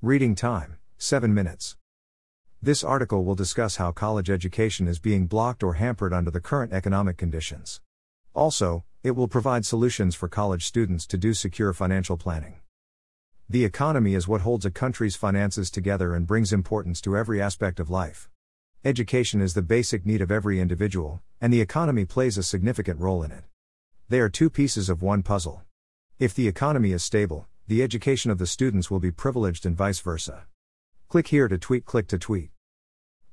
Reading time 7 minutes. This article will discuss how college education is being blocked or hampered under the current economic conditions. Also, it will provide solutions for college students to do secure financial planning. The economy is what holds a country's finances together and brings importance to every aspect of life. Education is the basic need of every individual, and the economy plays a significant role in it. They are two pieces of one puzzle. If the economy is stable, the education of the students will be privileged and vice versa. Click here to tweet, click to tweet.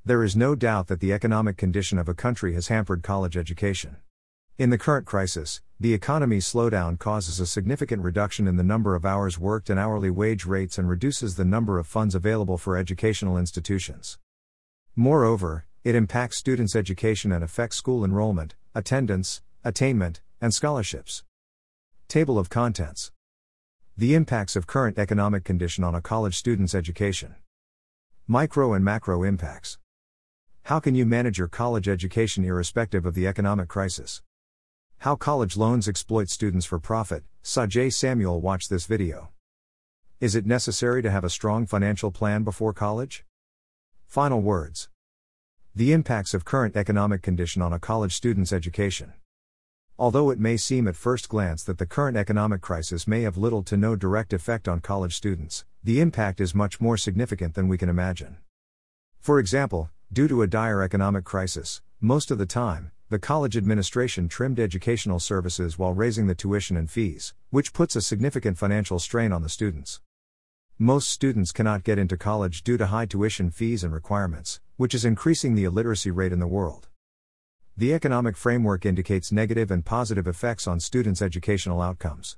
There is no doubt that the economic condition of a country has hampered college education. In the current crisis, the economy's slowdown causes a significant reduction in the number of hours worked and hourly wage rates and reduces the number of funds available for educational institutions. Moreover, it impacts students' education and affects school enrollment, attendance, attainment, and scholarships. Table of Contents The impacts of current economic condition on a college student's education. Micro and macro impacts. How can you manage your college education irrespective of the economic crisis? How college loans exploit students for profit. Sajay Samuel watch this video. Is it necessary to have a strong financial plan before college? Final words. The impacts of current economic condition on a college student's education. Although it may seem at first glance that the current economic crisis may have little to no direct effect on college students, the impact is much more significant than we can imagine. For example, due to a dire economic crisis, most of the time, the college administration trimmed educational services while raising the tuition and fees, which puts a significant financial strain on the students. Most students cannot get into college due to high tuition fees and requirements, which is increasing the illiteracy rate in the world. The economic framework indicates negative and positive effects on students' educational outcomes.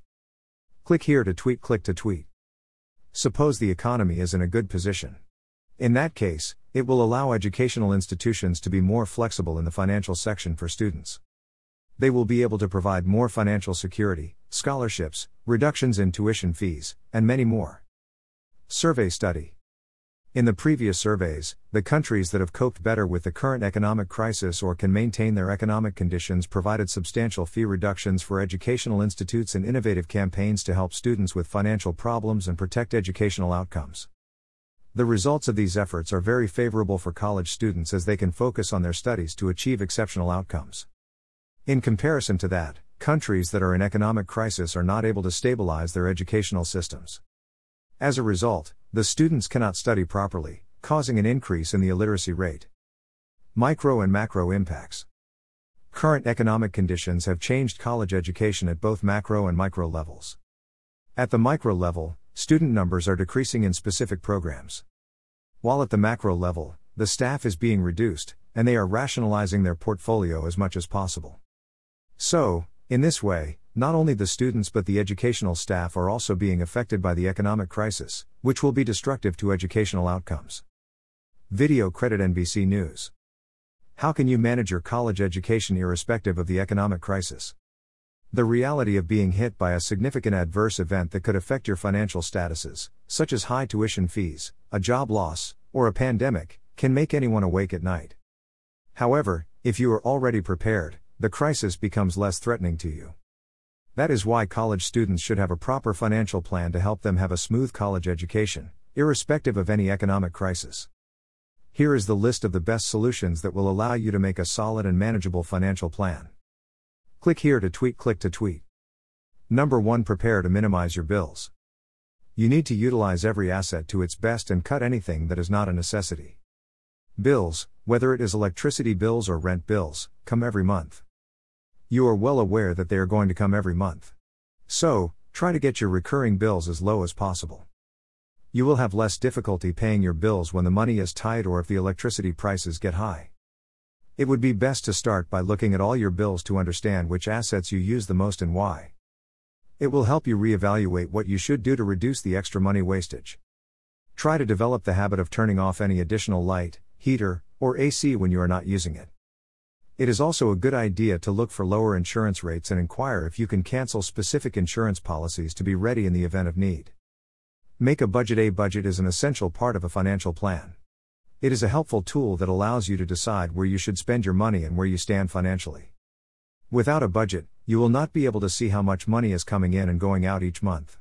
Click here to tweet, click to tweet. Suppose the economy is in a good position. In that case, it will allow educational institutions to be more flexible in the financial section for students. They will be able to provide more financial security, scholarships, reductions in tuition fees, and many more. Survey study in the previous surveys, the countries that have coped better with the current economic crisis or can maintain their economic conditions provided substantial fee reductions for educational institutes and innovative campaigns to help students with financial problems and protect educational outcomes. The results of these efforts are very favorable for college students as they can focus on their studies to achieve exceptional outcomes. In comparison to that, countries that are in economic crisis are not able to stabilize their educational systems. As a result, the students cannot study properly, causing an increase in the illiteracy rate. Micro and macro impacts. Current economic conditions have changed college education at both macro and micro levels. At the micro level, student numbers are decreasing in specific programs. While at the macro level, the staff is being reduced, and they are rationalizing their portfolio as much as possible. So, in this way, not only the students but the educational staff are also being affected by the economic crisis, which will be destructive to educational outcomes. Video credit NBC News. How can you manage your college education irrespective of the economic crisis? The reality of being hit by a significant adverse event that could affect your financial statuses, such as high tuition fees, a job loss, or a pandemic, can make anyone awake at night. However, if you are already prepared, the crisis becomes less threatening to you. That is why college students should have a proper financial plan to help them have a smooth college education, irrespective of any economic crisis. Here is the list of the best solutions that will allow you to make a solid and manageable financial plan. Click here to tweet, click to tweet. Number 1 Prepare to minimize your bills. You need to utilize every asset to its best and cut anything that is not a necessity. Bills, whether it is electricity bills or rent bills, come every month. You are well aware that they are going to come every month. So, try to get your recurring bills as low as possible. You will have less difficulty paying your bills when the money is tight or if the electricity prices get high. It would be best to start by looking at all your bills to understand which assets you use the most and why. It will help you reevaluate what you should do to reduce the extra money wastage. Try to develop the habit of turning off any additional light, heater, or AC when you are not using it. It is also a good idea to look for lower insurance rates and inquire if you can cancel specific insurance policies to be ready in the event of need. Make a budget. A budget is an essential part of a financial plan. It is a helpful tool that allows you to decide where you should spend your money and where you stand financially. Without a budget, you will not be able to see how much money is coming in and going out each month.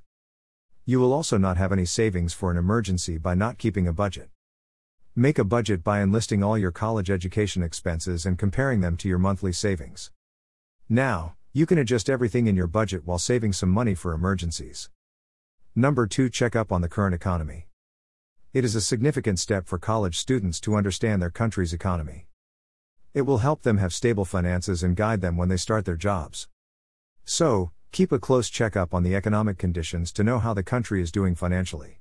You will also not have any savings for an emergency by not keeping a budget. Make a budget by enlisting all your college education expenses and comparing them to your monthly savings. Now, you can adjust everything in your budget while saving some money for emergencies. Number 2 Check up on the current economy. It is a significant step for college students to understand their country's economy. It will help them have stable finances and guide them when they start their jobs. So, Keep a close checkup on the economic conditions to know how the country is doing financially.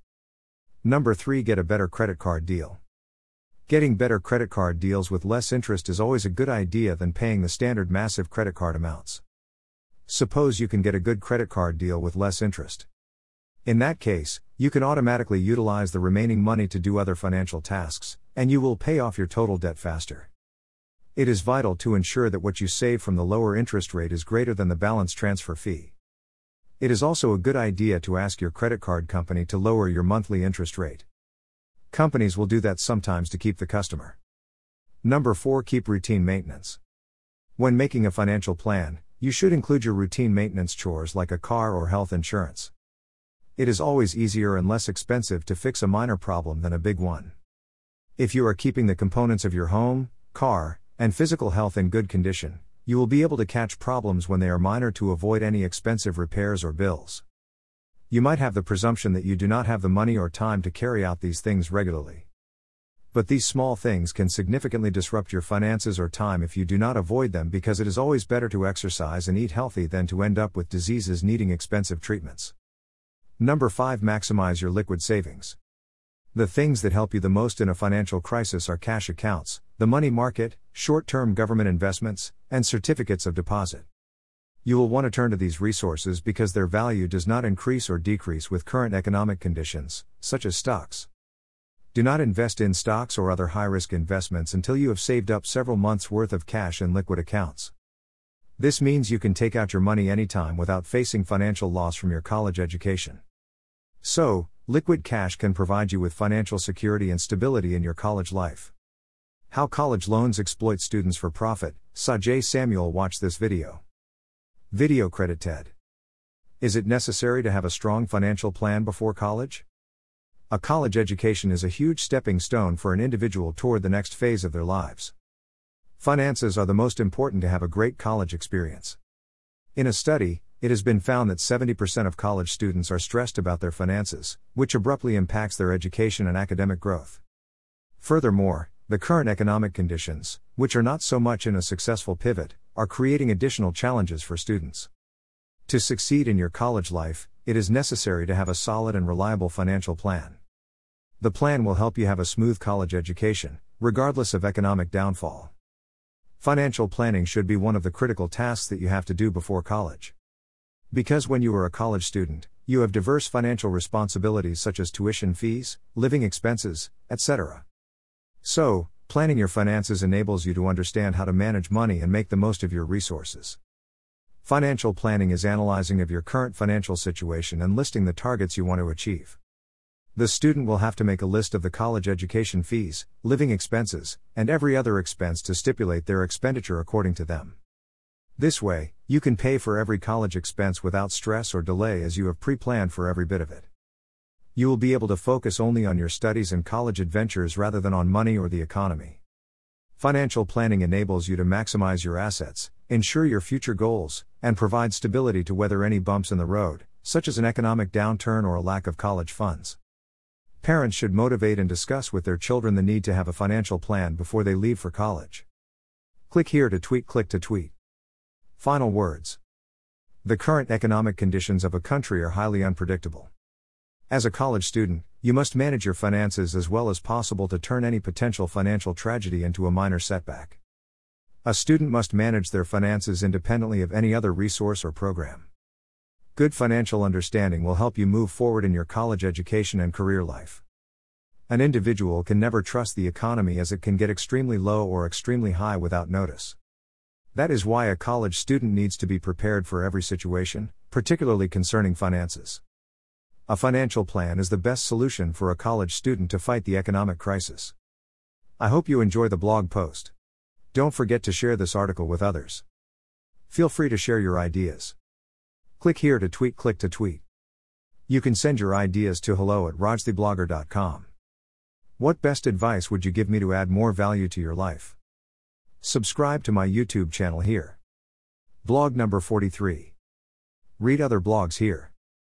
Number 3 Get a better credit card deal. Getting better credit card deals with less interest is always a good idea than paying the standard massive credit card amounts. Suppose you can get a good credit card deal with less interest. In that case, you can automatically utilize the remaining money to do other financial tasks, and you will pay off your total debt faster. It is vital to ensure that what you save from the lower interest rate is greater than the balance transfer fee. It is also a good idea to ask your credit card company to lower your monthly interest rate. Companies will do that sometimes to keep the customer. Number 4 Keep routine maintenance. When making a financial plan, you should include your routine maintenance chores like a car or health insurance. It is always easier and less expensive to fix a minor problem than a big one. If you are keeping the components of your home, car, and physical health in good condition, you will be able to catch problems when they are minor to avoid any expensive repairs or bills. You might have the presumption that you do not have the money or time to carry out these things regularly. But these small things can significantly disrupt your finances or time if you do not avoid them because it is always better to exercise and eat healthy than to end up with diseases needing expensive treatments. Number 5 Maximize your liquid savings. The things that help you the most in a financial crisis are cash accounts, the money market, short term government investments, and certificates of deposit. You will want to turn to these resources because their value does not increase or decrease with current economic conditions, such as stocks. Do not invest in stocks or other high risk investments until you have saved up several months' worth of cash in liquid accounts. This means you can take out your money anytime without facing financial loss from your college education. So, liquid cash can provide you with financial security and stability in your college life. How college loans exploit students for profit. Sajay Samuel watch this video. Video credit TED. Is it necessary to have a strong financial plan before college? A college education is a huge stepping stone for an individual toward the next phase of their lives. Finances are the most important to have a great college experience. In a study, it has been found that 70% of college students are stressed about their finances, which abruptly impacts their education and academic growth. Furthermore, the current economic conditions, which are not so much in a successful pivot, are creating additional challenges for students. To succeed in your college life, it is necessary to have a solid and reliable financial plan. The plan will help you have a smooth college education, regardless of economic downfall. Financial planning should be one of the critical tasks that you have to do before college. Because when you are a college student, you have diverse financial responsibilities such as tuition fees, living expenses, etc. So, planning your finances enables you to understand how to manage money and make the most of your resources. Financial planning is analyzing of your current financial situation and listing the targets you want to achieve. The student will have to make a list of the college education fees, living expenses, and every other expense to stipulate their expenditure according to them. This way, you can pay for every college expense without stress or delay as you have pre planned for every bit of it. You will be able to focus only on your studies and college adventures rather than on money or the economy. Financial planning enables you to maximize your assets, ensure your future goals, and provide stability to weather any bumps in the road, such as an economic downturn or a lack of college funds. Parents should motivate and discuss with their children the need to have a financial plan before they leave for college. Click here to tweet, click to tweet. Final words. The current economic conditions of a country are highly unpredictable. As a college student, you must manage your finances as well as possible to turn any potential financial tragedy into a minor setback. A student must manage their finances independently of any other resource or program. Good financial understanding will help you move forward in your college education and career life. An individual can never trust the economy as it can get extremely low or extremely high without notice. That is why a college student needs to be prepared for every situation, particularly concerning finances. A financial plan is the best solution for a college student to fight the economic crisis. I hope you enjoy the blog post. Don't forget to share this article with others. Feel free to share your ideas. Click here to tweet, click to tweet. You can send your ideas to hello at rajtheblogger.com. What best advice would you give me to add more value to your life? Subscribe to my YouTube channel here. Blog number 43. Read other blogs here.